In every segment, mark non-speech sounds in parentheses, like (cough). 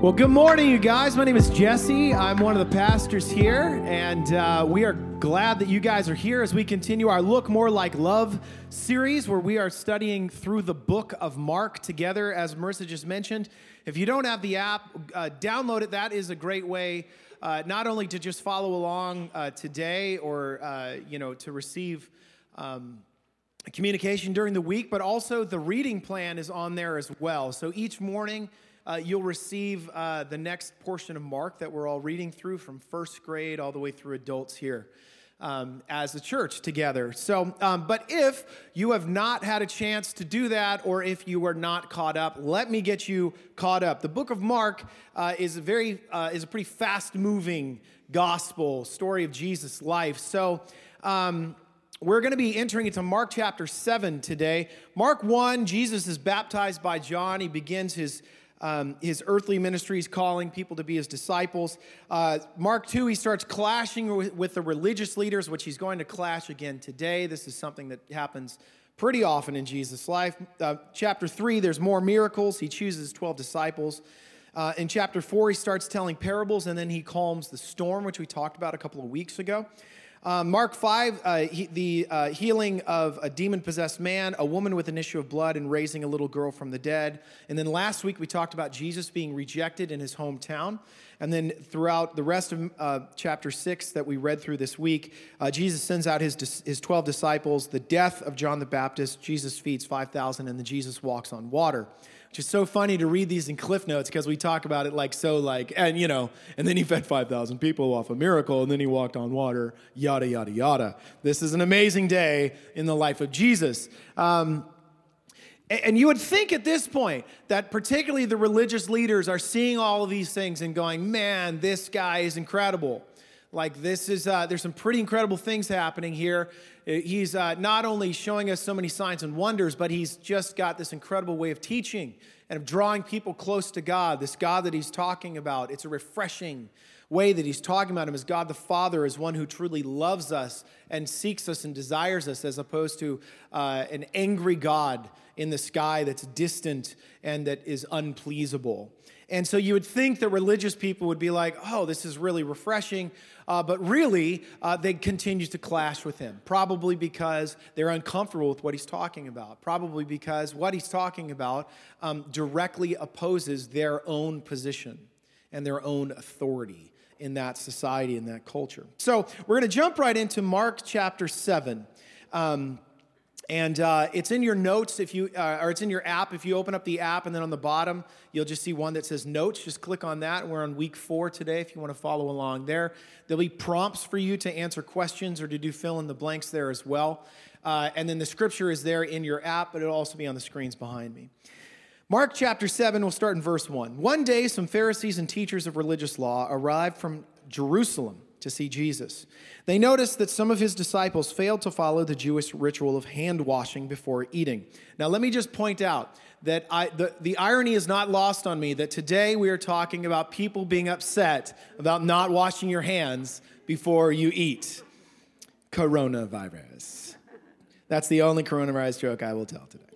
Well, good morning, you guys. My name is Jesse. I'm one of the pastors here, and uh, we are glad that you guys are here as we continue our Look More Like Love series, where we are studying through the book of Mark together, as Marissa just mentioned. If you don't have the app, uh, download it. That is a great way. Uh, not only to just follow along uh, today or uh, you know to receive um, communication during the week but also the reading plan is on there as well so each morning uh, you'll receive uh, the next portion of Mark that we're all reading through from first grade all the way through adults here. Um, as a church together. So, um, but if you have not had a chance to do that, or if you are not caught up, let me get you caught up. The book of Mark uh, is a very uh, is a pretty fast moving gospel story of Jesus' life. So. Um, we're going to be entering into Mark chapter 7 today. Mark 1, Jesus is baptized by John. He begins his um, his earthly ministry is calling people to be his disciples. Uh, Mark 2, he starts clashing with, with, the religious leaders, which he's going to clash again today. This is something that happens pretty often in Jesus' life. Uh, chapter 3, there's more miracles. He chooses 12 disciples. Uh, in chapter 4, he starts telling parables and then he calms the storm, which we talked about a couple of weeks ago. Uh, Mark 5, uh, he, the uh, healing of a demon possessed man, a woman with an issue of blood, and raising a little girl from the dead. And then last week we talked about Jesus being rejected in his hometown. And then throughout the rest of uh, chapter 6 that we read through this week, uh, Jesus sends out his, his 12 disciples, the death of John the Baptist, Jesus feeds 5,000, and then Jesus walks on water which is so funny to read these in cliff notes because we talk about it like so like and you know and then he fed 5000 people off a miracle and then he walked on water yada yada yada. This is an amazing day in the life of jesus. Um, and you would think at this point that particularly the religious leaders are seeing all of these things and going man this guy is incredible like this is uh, there's some pretty incredible things happening here uh, he's uh, not only showing us so many signs and wonders, but he's just got this incredible way of teaching and of drawing people close to God, this God that he's talking about. It's a refreshing way that he's talking about him as God the Father, as one who truly loves us and seeks us and desires us, as opposed to uh, an angry God in the sky that's distant and that is unpleasable. And so you would think that religious people would be like, oh, this is really refreshing. Uh, but really, uh, they continue to clash with him, probably because they're uncomfortable with what he's talking about, probably because what he's talking about um, directly opposes their own position and their own authority in that society, in that culture. So we're going to jump right into Mark chapter 7. Um, and uh, it's in your notes if you, uh, or it's in your app. If you open up the app, and then on the bottom, you'll just see one that says notes. Just click on that. We're on week four today if you want to follow along there. There'll be prompts for you to answer questions or to do fill in the blanks there as well. Uh, and then the scripture is there in your app, but it'll also be on the screens behind me. Mark chapter 7, we'll start in verse 1. One day, some Pharisees and teachers of religious law arrived from Jerusalem to see Jesus. They noticed that some of his disciples failed to follow the Jewish ritual of hand washing before eating. Now, let me just point out that I, the, the irony is not lost on me that today we are talking about people being upset about not washing your hands before you eat. Coronavirus. That's the only coronavirus joke I will tell today.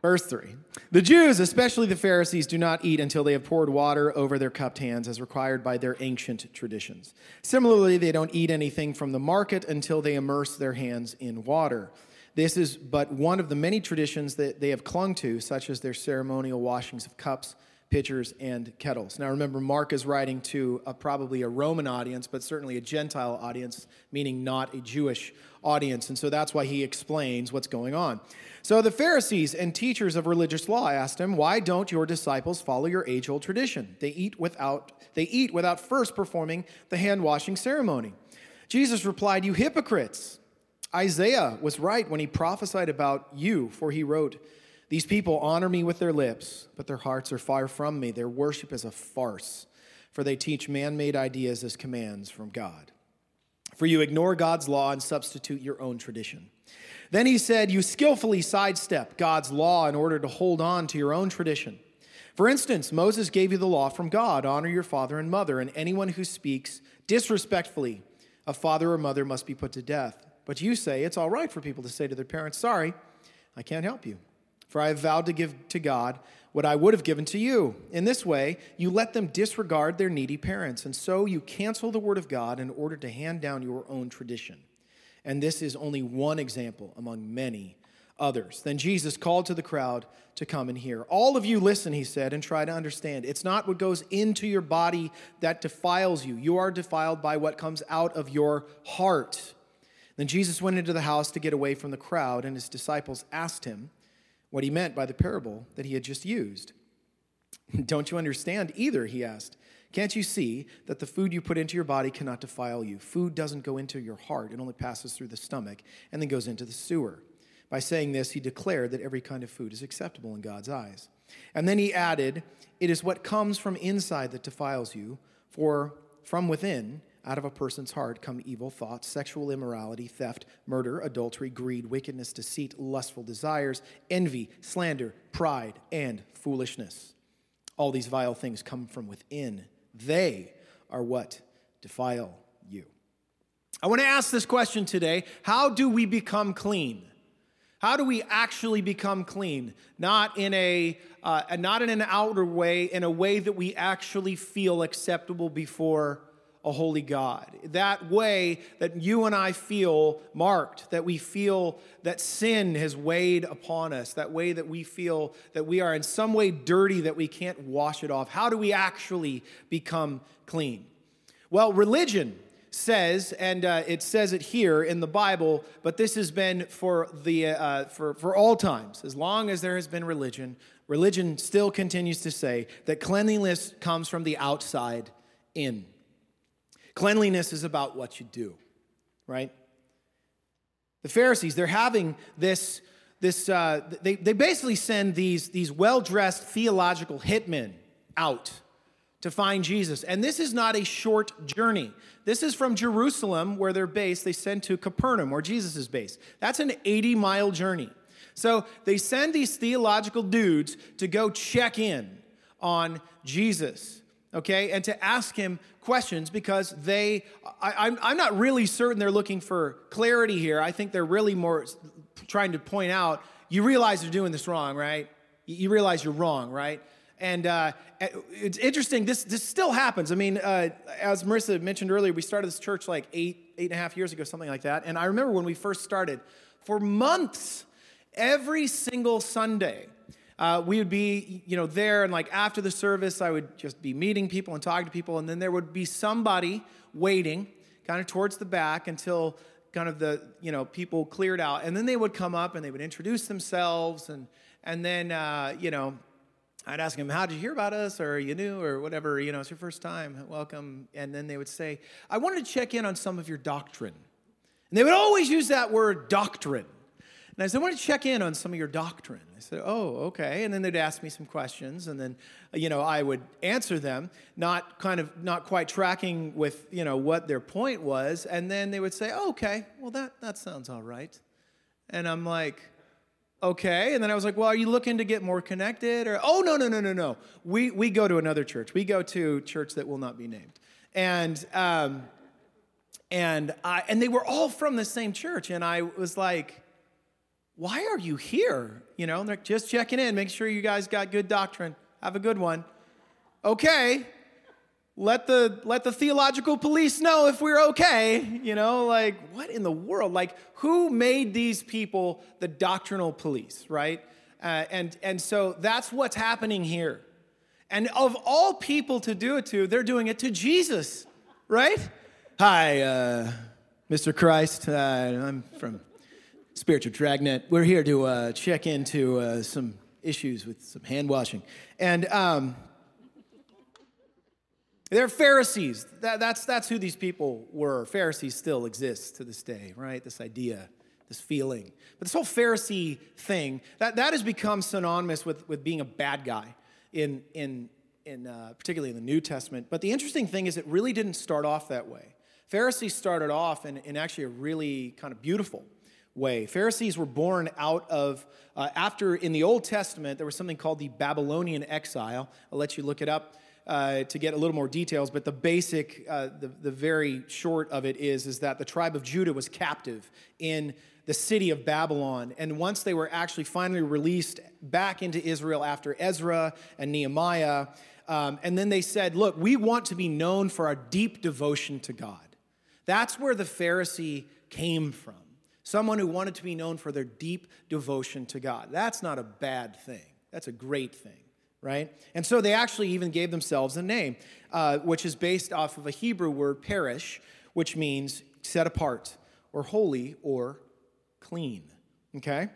Verse 3 The Jews, especially the Pharisees, do not eat until they have poured water over their cupped hands, as required by their ancient traditions. Similarly, they don't eat anything from the market until they immerse their hands in water. This is but one of the many traditions that they have clung to, such as their ceremonial washings of cups pitchers, and kettles. Now remember, Mark is writing to a, probably a Roman audience, but certainly a Gentile audience, meaning not a Jewish audience. And so that's why he explains what's going on. So the Pharisees and teachers of religious law asked him, Why don't your disciples follow your age old tradition? They eat, without, they eat without first performing the hand washing ceremony. Jesus replied, You hypocrites! Isaiah was right when he prophesied about you, for he wrote, these people honor me with their lips, but their hearts are far from me. Their worship is a farce, for they teach man made ideas as commands from God. For you ignore God's law and substitute your own tradition. Then he said, You skillfully sidestep God's law in order to hold on to your own tradition. For instance, Moses gave you the law from God honor your father and mother, and anyone who speaks disrespectfully of father or mother must be put to death. But you say it's all right for people to say to their parents, Sorry, I can't help you. For I have vowed to give to God what I would have given to you. In this way, you let them disregard their needy parents, and so you cancel the word of God in order to hand down your own tradition. And this is only one example among many others. Then Jesus called to the crowd to come and hear. All of you listen, he said, and try to understand. It's not what goes into your body that defiles you. You are defiled by what comes out of your heart. Then Jesus went into the house to get away from the crowd, and his disciples asked him what he meant by the parable that he had just used. (laughs) Don't you understand either? He asked. Can't you see that the food you put into your body cannot defile you? Food doesn't go into your heart, it only passes through the stomach and then goes into the sewer. By saying this, he declared that every kind of food is acceptable in God's eyes. And then he added, It is what comes from inside that defiles you, for from within, out of a person's heart, come evil thoughts, sexual immorality, theft, murder, adultery, greed, wickedness, deceit, lustful desires, envy, slander, pride, and foolishness. All these vile things come from within. They are what defile you. I want to ask this question today How do we become clean? How do we actually become clean? Not in a uh, not in an outer way, in a way that we actually feel acceptable before a holy God. That way that you and I feel marked, that we feel that sin has weighed upon us, that way that we feel that we are in some way dirty, that we can't wash it off. How do we actually become clean? Well, religion says, and uh, it says it here in the Bible, but this has been for, the, uh, for, for all times. As long as there has been religion, religion still continues to say that cleanliness comes from the outside in. Cleanliness is about what you do, right? The Pharisees, they're having this, this uh, they, they basically send these, these well dressed theological hitmen out to find Jesus. And this is not a short journey. This is from Jerusalem, where they're based, they send to Capernaum, where Jesus is based. That's an 80 mile journey. So they send these theological dudes to go check in on Jesus, okay, and to ask him questions because they, I, I'm, I'm not really certain they're looking for clarity here. I think they're really more trying to point out, you realize you're doing this wrong, right? You realize you're wrong, right? And uh, it's interesting, this, this still happens. I mean, uh, as Marissa mentioned earlier, we started this church like eight, eight and a half years ago, something like that. And I remember when we first started, for months, every single Sunday, uh, we would be, you know, there and like after the service, I would just be meeting people and talking to people. And then there would be somebody waiting kind of towards the back until kind of the, you know, people cleared out. And then they would come up and they would introduce themselves. And, and then, uh, you know, I'd ask them, How'd you hear about us? Or you knew, or whatever, you know, it's your first time, welcome. And then they would say, I wanted to check in on some of your doctrine. And they would always use that word doctrine. And I said, I want to check in on some of your doctrine. I said, Oh, okay. And then they'd ask me some questions, and then, you know, I would answer them, not kind of, not quite tracking with, you know, what their point was. And then they would say, oh, Okay, well, that, that sounds all right. And I'm like, okay. And then I was like, well, are you looking to get more connected? Or, oh, no, no, no, no, no. We, we go to another church. We go to church that will not be named. And, um, and, I, and they were all from the same church. And I was like, why are you here? You know, they're just checking in, make sure you guys got good doctrine. Have a good one. Okay let the let the theological police know if we're okay you know like what in the world like who made these people the doctrinal police right uh, and and so that's what's happening here and of all people to do it to they're doing it to jesus right hi uh, mr christ uh, i'm from spiritual dragnet we're here to uh, check into uh, some issues with some hand washing and um, they're Pharisees. That, that's, that's who these people were. Pharisees still exist to this day, right? This idea, this feeling. But this whole Pharisee thing, that, that has become synonymous with, with being a bad guy, in, in, in, uh, particularly in the New Testament. But the interesting thing is, it really didn't start off that way. Pharisees started off in, in actually a really kind of beautiful way. Pharisees were born out of, uh, after in the Old Testament, there was something called the Babylonian exile. I'll let you look it up uh, to get a little more details, but the basic, uh, the, the very short of it is, is that the tribe of Judah was captive in the city of Babylon. And once they were actually finally released back into Israel after Ezra and Nehemiah, um, and then they said, Look, we want to be known for our deep devotion to God. That's where the Pharisee came from. Someone who wanted to be known for their deep devotion to God. That's not a bad thing, that's a great thing, right? And so they actually even gave themselves a name, uh, which is based off of a Hebrew word, perish, which means set apart or holy or clean, okay?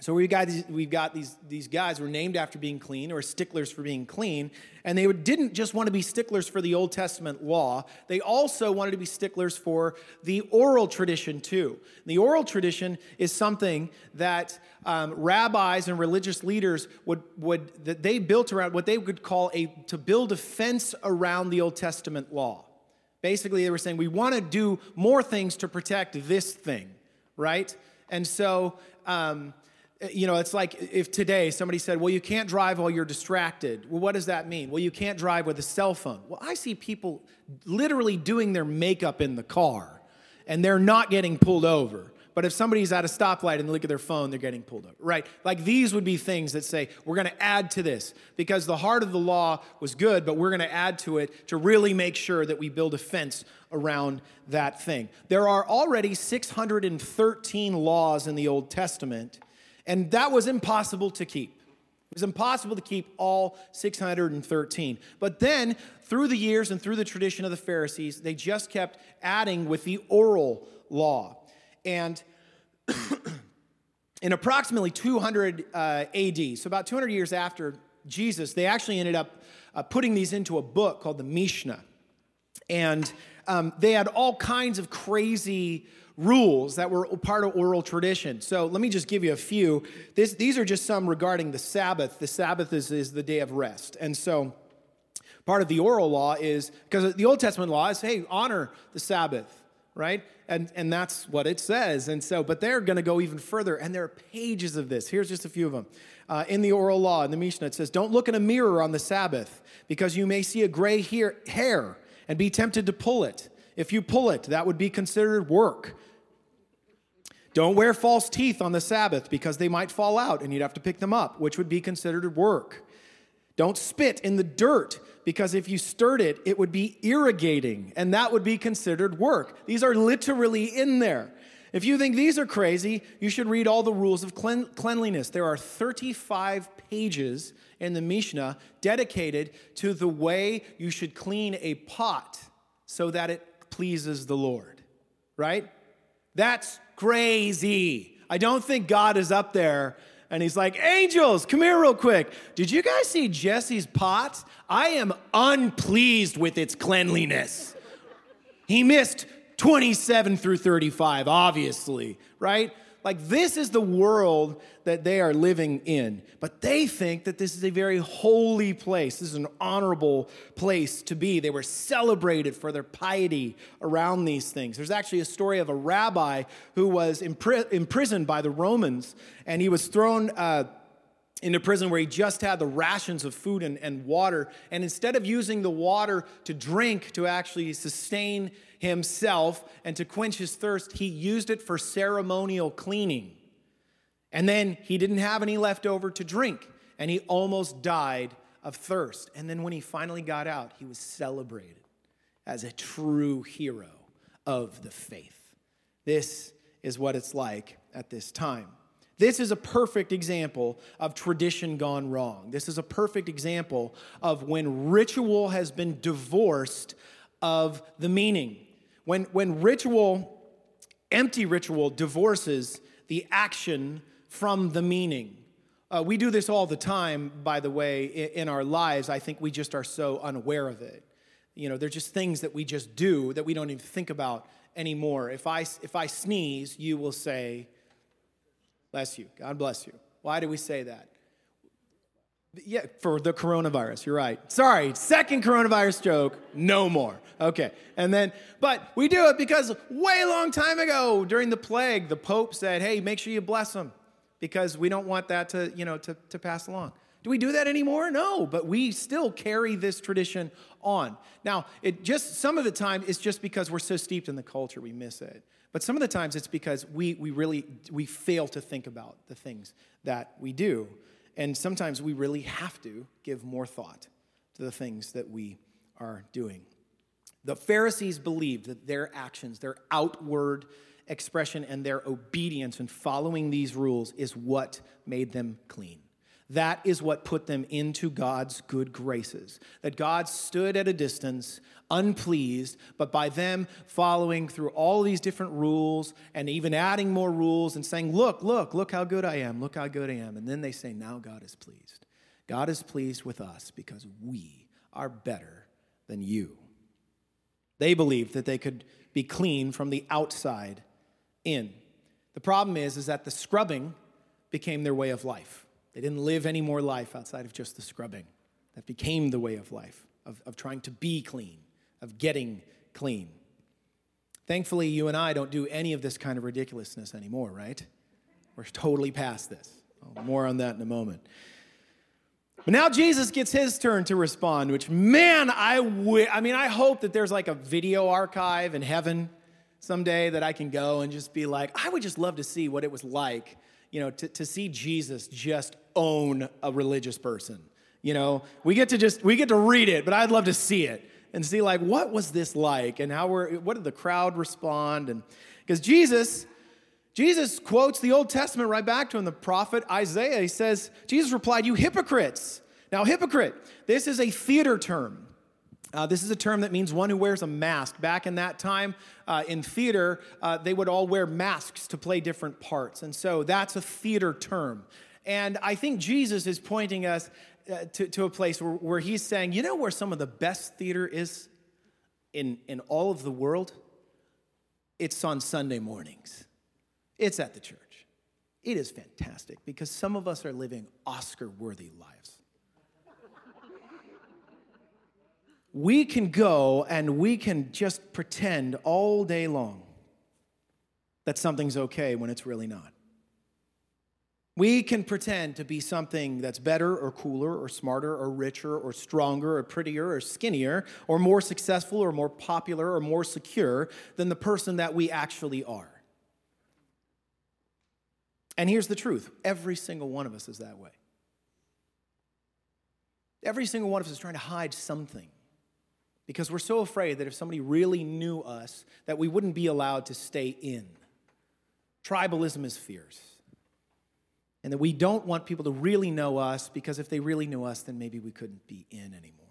So we've got these, we've got these, these guys were named after being clean or sticklers for being clean, and they didn't just want to be sticklers for the Old Testament law. They also wanted to be sticklers for the oral tradition too. The oral tradition is something that um, rabbis and religious leaders would, would that they built around what they would call a to build a fence around the Old Testament law. Basically, they were saying we want to do more things to protect this thing, right? And so. Um, Uh, you know, it's like if today somebody said, Well, you can't drive while you're distracted. Well, what does that mean? Well, you can't drive with a cell phone. Well, I see people literally doing their makeup in the car and they're not getting pulled over. But if somebody's at a stoplight and they look at their phone, they're getting pulled over, right? Like these would be things that say, we're gonna add to this because the heart of the law was good, but we're gonna add to it to really make sure that we build a fence around that thing. There are already 613 laws in the Old Testament and that was impossible to keep. It was impossible to keep all 613. But then, through the years and through the tradition of the Pharisees, they just kept adding with the oral law. And (clears throat) in approximately 200 uh, AD, so about 200 years after Jesus, they actually ended up uh, putting these into a book called the Mishnah. And um, they had all kinds of crazy rules that were part of oral tradition. So let me just give you a few. This, these are just some regarding the Sabbath. The Sabbath is, is the day of rest. And so part of the oral law is because the Old Testament law is hey, honor the Sabbath, right? And, and that's what it says. And so, but they're going to go even further. And there are pages of this. Here's just a few of them. Uh, in the oral law, in the Mishnah, it says, Don't look in a mirror on the Sabbath because you may see a gray hair and be tempted to pull it. If you pull it, that would be considered work. Don't wear false teeth on the Sabbath because they might fall out and you'd have to pick them up, which would be considered work. Don't spit in the dirt because if you stirred it, it would be irrigating and that would be considered work. These are literally in there. If you think these are crazy, you should read all the rules of cleanliness. There are 35 pages in the Mishnah dedicated to the way you should clean a pot so that it pleases the Lord, right? That's crazy. I don't think God is up there and he's like, Angels, come here real quick. Did you guys see Jesse's pot? I am unpleased with its cleanliness. He missed 27 through 35, obviously, right? Like, this is the world that they are living in. But they think that this is a very holy place. This is an honorable place to be. They were celebrated for their piety around these things. There's actually a story of a rabbi who was impri- imprisoned by the Romans, and he was thrown. Uh, into prison where he just had the rations of food and, and water. And instead of using the water to drink to actually sustain himself and to quench his thirst, he used it for ceremonial cleaning. And then he didn't have any left over to drink, and he almost died of thirst. And then when he finally got out, he was celebrated as a true hero of the faith. This is what it's like at this time. This is a perfect example of tradition gone wrong. This is a perfect example of when ritual has been divorced of the meaning. When, when ritual, empty ritual, divorces the action from the meaning. Uh, we do this all the time, by the way, in, in our lives. I think we just are so unaware of it. You know, they're just things that we just do that we don't even think about anymore. If I, if I sneeze, you will say, Bless you. God bless you. Why do we say that? Yeah, for the coronavirus, you're right. Sorry, second coronavirus joke, no more. Okay. And then, but we do it because way long time ago during the plague, the Pope said, hey, make sure you bless them because we don't want that to, you know, to, to pass along. Do we do that anymore? No, but we still carry this tradition on. Now, it just some of the time it's just because we're so steeped in the culture we miss it. But some of the times it's because we, we really we fail to think about the things that we do. And sometimes we really have to give more thought to the things that we are doing. The Pharisees believed that their actions, their outward expression, and their obedience in following these rules is what made them clean. That is what put them into God's good graces. That God stood at a distance, unpleased, but by them following through all these different rules and even adding more rules and saying, Look, look, look how good I am, look how good I am. And then they say, Now God is pleased. God is pleased with us because we are better than you. They believed that they could be clean from the outside in. The problem is, is that the scrubbing became their way of life. They didn't live any more life outside of just the scrubbing. That became the way of life, of, of trying to be clean, of getting clean. Thankfully, you and I don't do any of this kind of ridiculousness anymore, right? We're totally past this. Oh, more on that in a moment. But now Jesus gets his turn to respond, which, man, I, w- I mean, I hope that there's like a video archive in heaven someday that I can go and just be like, I would just love to see what it was like you know, to, to see Jesus just own a religious person. You know, we get to just, we get to read it, but I'd love to see it and see like, what was this like and how were, what did the crowd respond? And because Jesus, Jesus quotes the Old Testament right back to him, the prophet Isaiah. He says, Jesus replied, You hypocrites. Now, hypocrite, this is a theater term. Uh, this is a term that means one who wears a mask. Back in that time uh, in theater, uh, they would all wear masks to play different parts. And so that's a theater term. And I think Jesus is pointing us uh, to, to, a place where, where he's saying, you know where some of the best theater is in, in all of the world? It's on Sunday mornings, it's at the church. It is fantastic because some of us are living Oscar worthy lives. We can go and we can just pretend all day long that something's okay when it's really not. We can pretend to be something that's better or cooler or smarter or richer or stronger or prettier or skinnier or more successful or more popular or more secure than the person that we actually are. And here's the truth every single one of us is that way. Every single one of us is trying to hide something because we're so afraid that if somebody really knew us that we wouldn't be allowed to stay in. Tribalism is fierce. And that we don't want people to really know us because if they really knew us then maybe we couldn't be in anymore.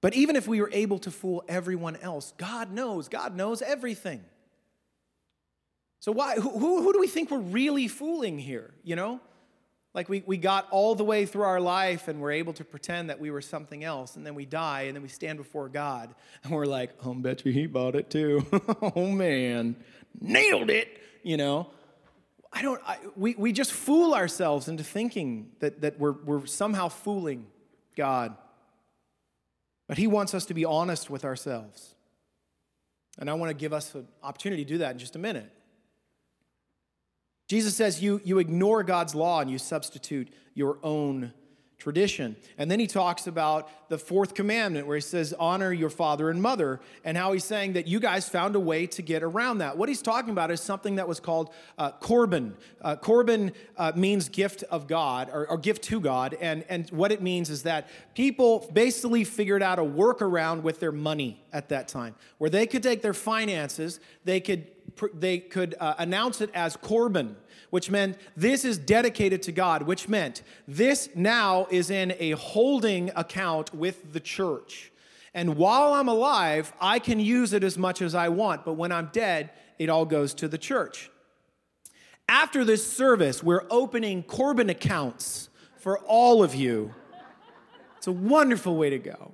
But even if we were able to fool everyone else god knows god knows everything. So why who, who, do we think we're really fooling here you know like we, we got all the way through our life and we're able to pretend that we were something else, and then we die, and then we stand before God, (laughs) and we're like, oh, bet you he bought it too. (laughs) oh man, nailed it, you know. I don't, I, we, we just fool ourselves into thinking that, that we're, we're somehow fooling God. But He wants us to be honest with ourselves. And I want to give us an opportunity to do that in just a minute. Jesus says you, you ignore God's law and you substitute your own tradition. And then he talks about the fourth commandment where he says, Honor your father and mother, and how he's saying that you guys found a way to get around that. What he's talking about is something that was called uh, Corban. Uh, Corban uh, means gift of God or, or gift to God. And, and what it means is that people basically figured out a workaround with their money at that time where they could take their finances, they could they could uh, announce it as Corban, which meant this is dedicated to God, which meant this now is in a holding account with the church. And while I'm alive, I can use it as much as I want, but when I'm dead, it all goes to the church. After this service, we're opening Corban accounts for all of you. It's a wonderful way to go.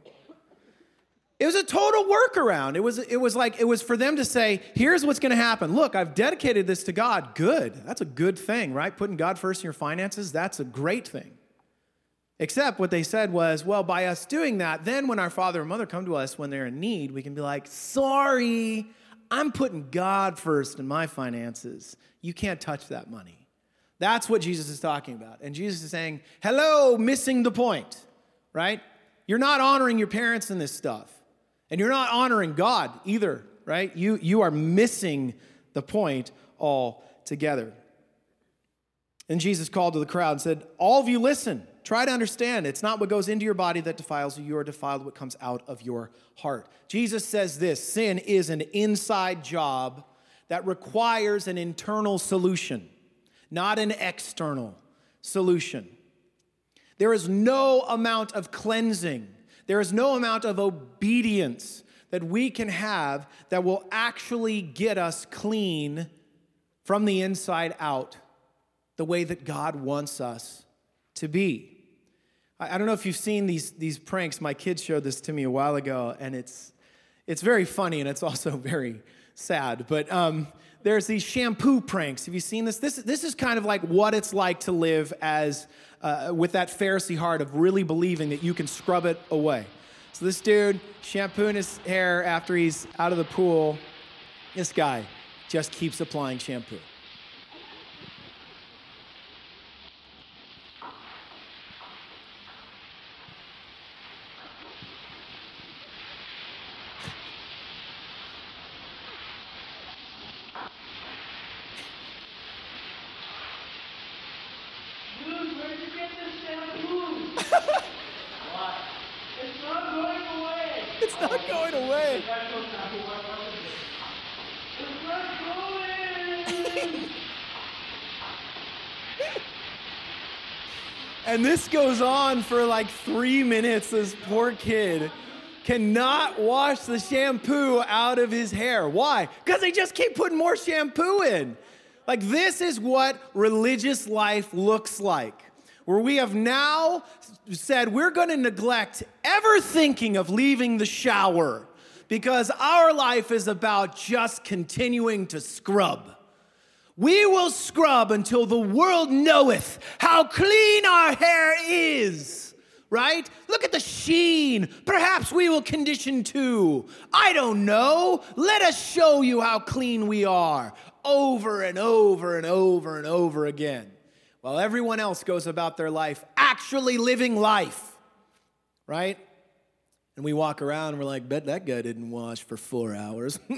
It was a total workaround. It was, it was like, it was for them to say, here's what's going to happen. Look, I've dedicated this to God. Good. That's a good thing, right? Putting God first in your finances, that's a great thing. Except what they said was, well, by us doing that, then when our father and mother come to us when they're in need, we can be like, sorry, I'm putting God first in my finances. You can't touch that money. That's what Jesus is talking about. And Jesus is saying, hello, missing the point, right? You're not honoring your parents in this stuff. And you're not honoring God either, right? You, you are missing the point altogether. And Jesus called to the crowd and said, All of you listen. Try to understand. It's not what goes into your body that defiles you, you are defiled what comes out of your heart. Jesus says this sin is an inside job that requires an internal solution, not an external solution. There is no amount of cleansing, there is no amount of obedience that we can have that will actually get us clean from the inside out the way that God wants us to be. I, don't know if you've seen these, these pranks. My kids showed this to me a while ago, and it's, it's very funny and it's also (laughs) very sad. But um, there's these shampoo pranks. Have you seen this? This, this is kind of like what it's like to live as uh, with that Pharisee heart of really believing that you can scrub it away. So this dude shampooing his hair after he's out of the pool. This guy just keeps applying shampoo. And this goes on for like three minutes. This poor kid cannot wash the shampoo out of his hair. Why? Because they just keep putting more shampoo in. Like, this is what religious life looks like, where we have now said we're going to neglect ever thinking of leaving the shower because our life is about just continuing to scrub. We will scrub until the world knoweth how clean our hair is. Right? Look at the sheen. Perhaps we will condition too. I don't know. Let us show you how clean we are over and over and over and over again. While everyone else goes about their life actually living life. Right? And we walk around and we're like, bet that guy didn't wash for four hours. (laughs)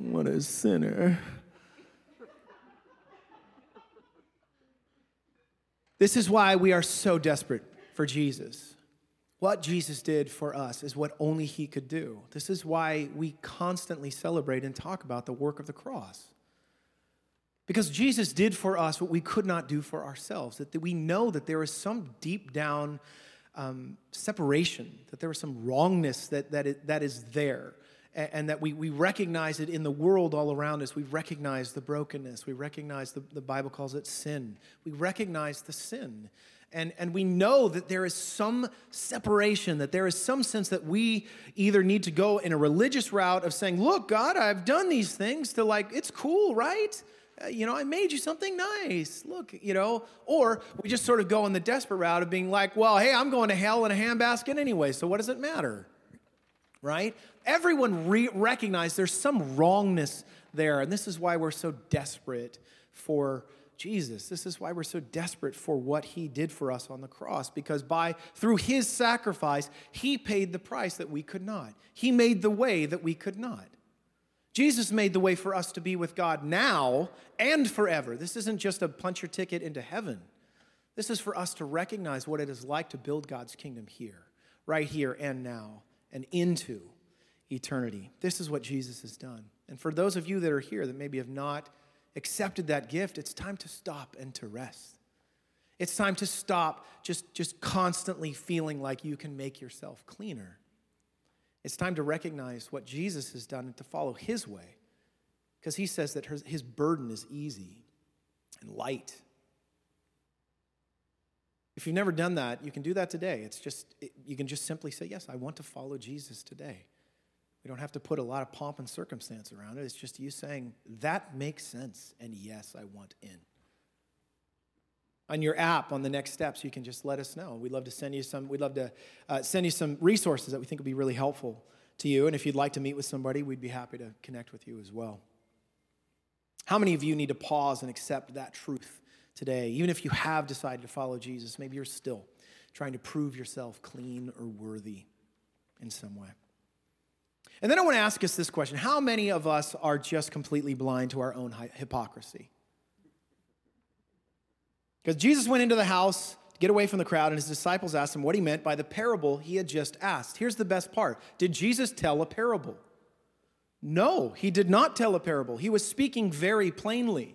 What a sinner. This is why we are so desperate for Jesus. What Jesus did for us is what only He could do. This is why we constantly celebrate and talk about the work of the cross. Because Jesus did for us what we could not do for ourselves. That we know that there is some deep down um, separation, that there is some wrongness that, that, it, that is there and that we, we recognize it in the world all around us. We recognize the brokenness. We recognize the, the Bible calls it sin. We recognize the sin. And, and we know that there is some separation, that there is some sense that we either need to go in a religious route of saying, Look, God, I've done these things, to like, it's cool, right? Uh, you know, I made you something nice. Look, you know, or we just sort of go in the desperate route of being like, Well, hey, I'm going to hell in a handbasket anyway, so what does it matter? Right? everyone re- there's some wrongness there. And this is why we're so desperate for Jesus. This is why we're so desperate for what he did for us on the cross because by through his sacrifice he paid the price that we could not. He made the way that we could not. Jesus made the way for us to be with God now and forever. This isn't just a punch your ticket into heaven. This is for us to recognize what it is like to build God's kingdom here, right here and now, and into eternity. This is what Jesus has done. And for those of you that are here that maybe have not accepted that gift, it's time to stop and to rest. It's time to stop just, just constantly feeling like you can make yourself cleaner. It's time to recognize what Jesus has done and to follow his way. Because he says that his burden is easy and light. If you've never done that, you can do that today. It's just, you can just simply say, Yes, I want to follow Jesus today. We don't have to put a lot of pomp and circumstance around it. It's just you saying, that makes sense, and yes, I want in. On your app, on the next steps, you can just let us know. We'd love to send you some. We'd love to uh, send you some resources that we think would be really helpful to you. And if you'd like to meet with somebody, we'd be happy to connect with you as well. How many of you need to pause and accept that truth today? Even if you have decided to follow Jesus, maybe you're still trying to prove yourself clean or worthy in some way. And then I want to ask us this question How many of us are just completely blind to our own hypocrisy? Because Jesus went into the house to get away from the crowd, and his disciples asked him what he meant by the parable he had just asked. Here's the best part Did Jesus tell a parable? No, he did not tell a parable. He was speaking very plainly.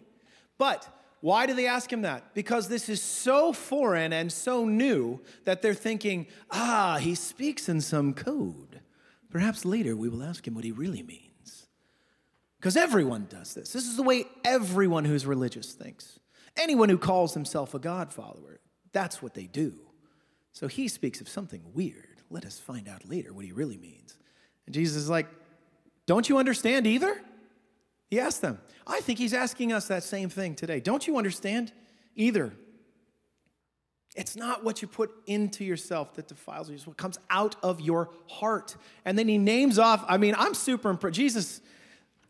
But why do they ask him that? Because this is so foreign and so new that they're thinking, ah, he speaks in some code. Perhaps later we will ask him what he really means. Because everyone does this. This is the way everyone who's religious thinks. Anyone who calls himself a God follower, that's what they do. So he speaks of something weird. Let us find out later what he really means. And Jesus is like, Don't you understand either? He asked them. I think he's asking us that same thing today. Don't you understand either? It's not what you put into yourself that defiles you, it's what comes out of your heart. And then he names off, I mean, I'm super impressed. Jesus,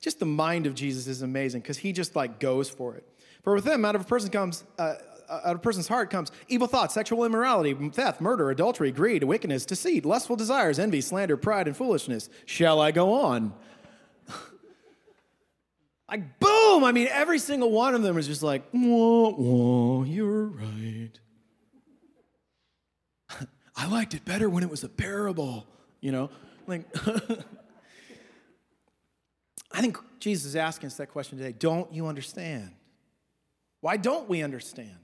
just the mind of Jesus is amazing because he just like goes for it. For with him, out of a person comes, uh, out of a person's heart comes evil thoughts, sexual immorality, theft, murder, adultery, greed, wickedness, deceit, lustful desires, envy, slander, pride, and foolishness. Shall I go on? (laughs) like, boom! I mean, every single one of them is just like, you're right. (laughs) I liked it better when it was a parable, you know? Like, (laughs) I think Jesus is asking us that question today. Don't you understand? Why don't we understand?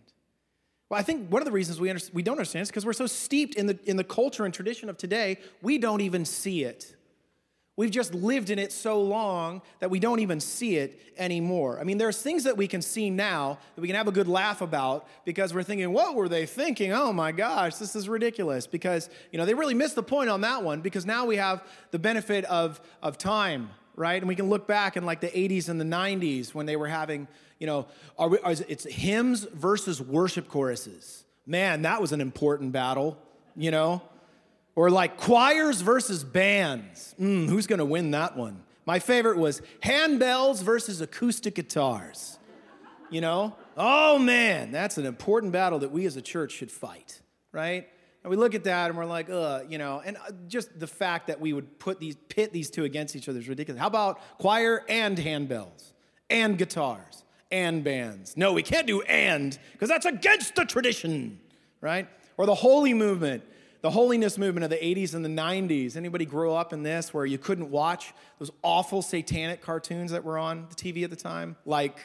Well, I think one of the reasons we, under, we don't understand is because we're so steeped in the, in the culture and tradition of today, we don't even see it. We've just lived in it so long that we don't even see it anymore. I mean, there's things that we can see now that we can have a good laugh about because we're thinking, what were they thinking? Oh my gosh, this is ridiculous. Because, you know, they really missed the point on that one because now we have the benefit of, of time, right? And we can look back in like the 80s and the 90s when they were having you know, are we, are, it's hymns versus worship choruses. Man, that was an important battle, you know? Or like choirs versus bands. Mm, who's gonna win that one? My favorite was handbells versus acoustic guitars. You know? Oh man, that's an important battle that we as a church should fight, right? And we look at that and we're like, uh, you know, and uh, just the fact that we would put these pit these two against each other is ridiculous. How about choir and handbells and guitars? And bands. No, we can't do and because that's against the tradition, right? Or the holy movement, the holiness movement of the 80s and the 90s. Anybody grow up in this where you couldn't watch those awful satanic cartoons that were on the TV at the time, like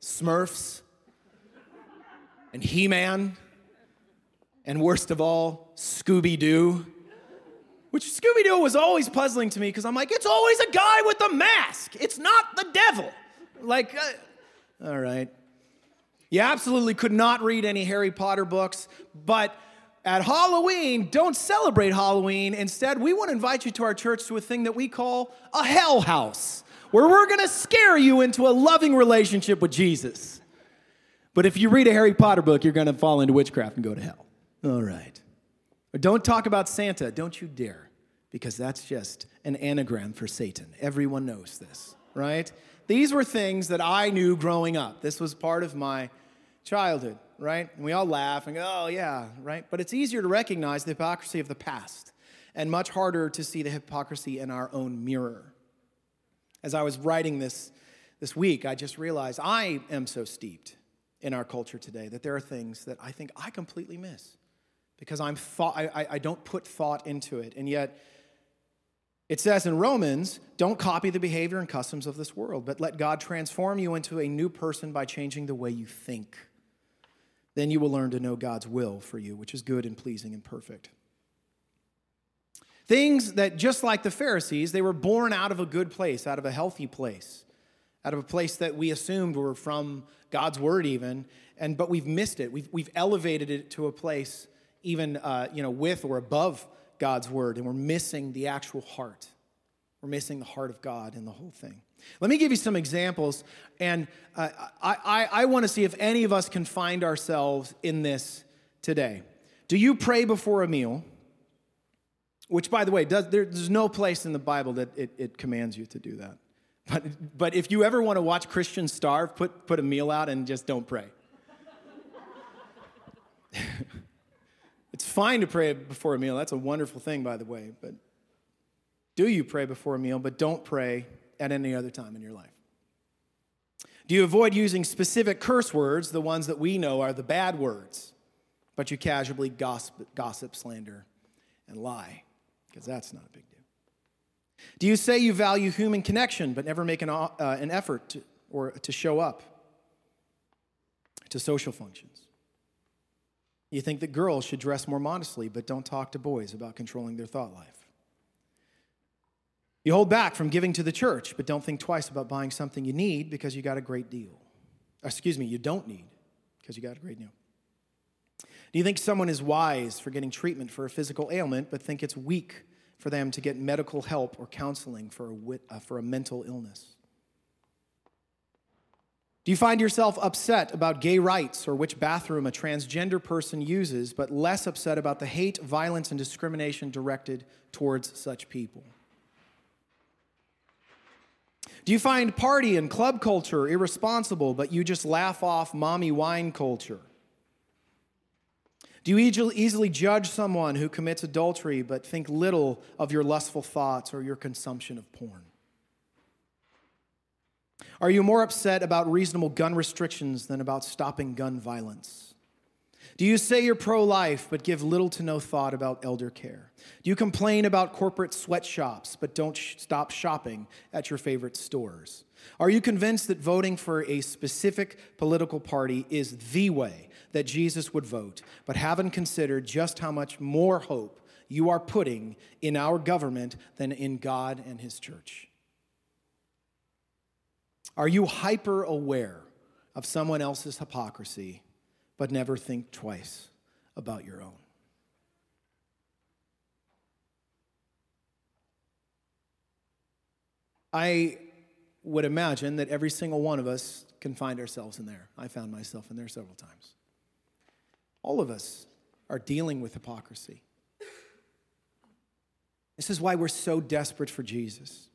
Smurfs and He Man, and worst of all, Scooby Doo? Which Scooby Doo was always puzzling to me because I'm like, it's always a guy with a mask. It's not the devil. Like, uh, all right. You absolutely could not read any Harry Potter books, but at Halloween, don't celebrate Halloween. Instead, we want to invite you to our church to a thing that we call a hell house, where we're going to scare you into a loving relationship with Jesus. But if you read a Harry Potter book, you're going to fall into witchcraft and go to hell. All right. Don't talk about Santa, don't you dare, because that's just an anagram for Satan. Everyone knows this, right? These were things that I knew growing up. This was part of my childhood, right? And we all laugh and go, oh, yeah, right? But it's easier to recognize the hypocrisy of the past and much harder to see the hypocrisy in our own mirror. As I was writing this this week, I just realized I am so steeped in our culture today that there are things that I think I completely miss because I'm thought, I, I don't put thought into it. And yet, it says in Romans, don't copy the behavior and customs of this world, but let God transform you into a new person by changing the way you think. Then you will learn to know God's will for you, which is good and pleasing and perfect. Things that, just like the Pharisees, they were born out of a good place, out of a healthy place, out of a place that we assumed were from God's word, even, and but we've missed it. We've, we've elevated it to a place even uh, you know, with or above God's word, and we're missing the actual heart. We're missing the heart of God in the whole thing. Let me give you some examples, and uh, I, I, I want to see if any of us can find ourselves in this today. Do you pray before a meal? Which, by the way, does, there, there's no place in the Bible that it, it commands you to do that. But, but if you ever want to watch Christians starve, put, put a meal out and just don't pray. (laughs) Fine to pray before a meal. That's a wonderful thing, by the way. But Do you pray before a meal, but don't pray at any other time in your life? Do you avoid using specific curse words, the ones that we know are the bad words, but you casually gossip, gossip slander, and lie? Because that's not a big deal. Do you say you value human connection, but never make an, uh, an effort to, or to show up to social functions? You think that girls should dress more modestly, but don't talk to boys about controlling their thought life. You hold back from giving to the church, but don't think twice about buying something you need because you got a great deal. Excuse me, you don't need because you got a great deal. Do you think someone is wise for getting treatment for a physical ailment, but think it's weak for them to get medical help or counseling for a, uh, for a mental illness? Do you find yourself upset about gay rights or which bathroom a transgender person uses, but less upset about the hate, violence, and discrimination directed towards such people? Do you find party and club culture irresponsible, but you just laugh off mommy wine culture? Do you easily judge someone who commits adultery, but think little of your lustful thoughts or your consumption of porn? Are you more upset about reasonable gun restrictions than about stopping gun violence? Do you say you're pro life but give little to no thought about elder care? Do you complain about corporate sweatshops but don't sh- stop shopping at your favorite stores? Are you convinced that voting for a specific political party is the way that Jesus would vote, but haven't considered just how much more hope you are putting in our government than in God and His church? Are you hyper aware of someone else's hypocrisy, but never think twice about your own? I would imagine that every single one of us can find ourselves in there. I found myself in there several times. All of us are dealing with hypocrisy. This is why we're so desperate for Jesus.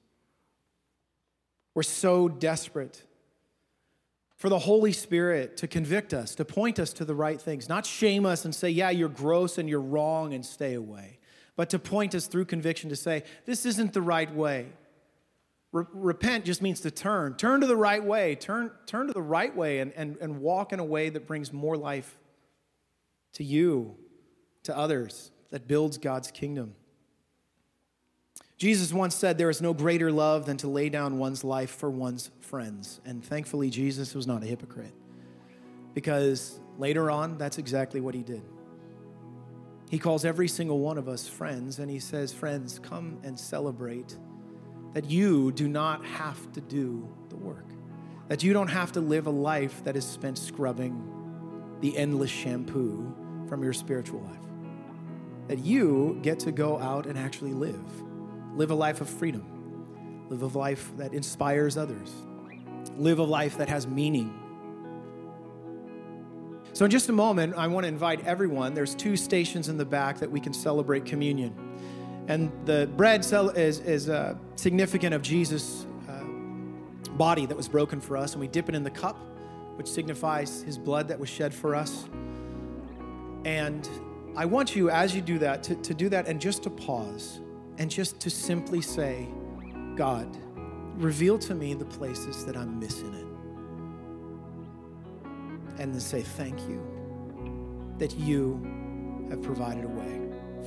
We're so desperate for the Holy Spirit to convict us, to point us to the right things, not shame us and say, yeah, you're gross and you're wrong and stay away, but to point us through conviction to say, this isn't the right way. Repent just means to turn. Turn to the right way. Turn, turn to the right way and, and, and walk in a way that brings more life to you, to others, that builds God's kingdom. Jesus once said, There is no greater love than to lay down one's life for one's friends. And thankfully, Jesus was not a hypocrite because later on, that's exactly what he did. He calls every single one of us friends, and he says, Friends, come and celebrate that you do not have to do the work, that you don't have to live a life that is spent scrubbing the endless shampoo from your spiritual life, that you get to go out and actually live live a life of freedom, live a life that inspires others, live a life that has meaning. So, in just a moment, I want to invite everyone. There's two stations in the back that we can celebrate communion. And the bread is, is uh, significant of Jesus' uh, body that was broken for us, and we dip it in the cup, which signifies his blood that was shed for us. And I want you, as you do that, to, to do that and just to pause and just to simply say, God, reveal to me the places that I'm missing it. And then say, Thank you that you have provided a way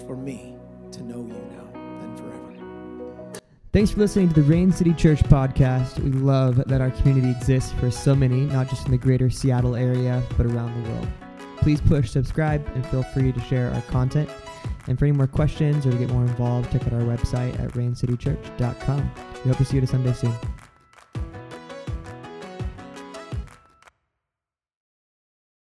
for me to know you now and forever. Thanks for listening to the Rain City Church podcast. We love that our community exists for so many, not just in the greater Seattle area, but around the world. Please push subscribe and feel free to share our content. And for any more questions or to get more involved, check out our website at raincitychurch.com. We hope to see you at a Sunday soon.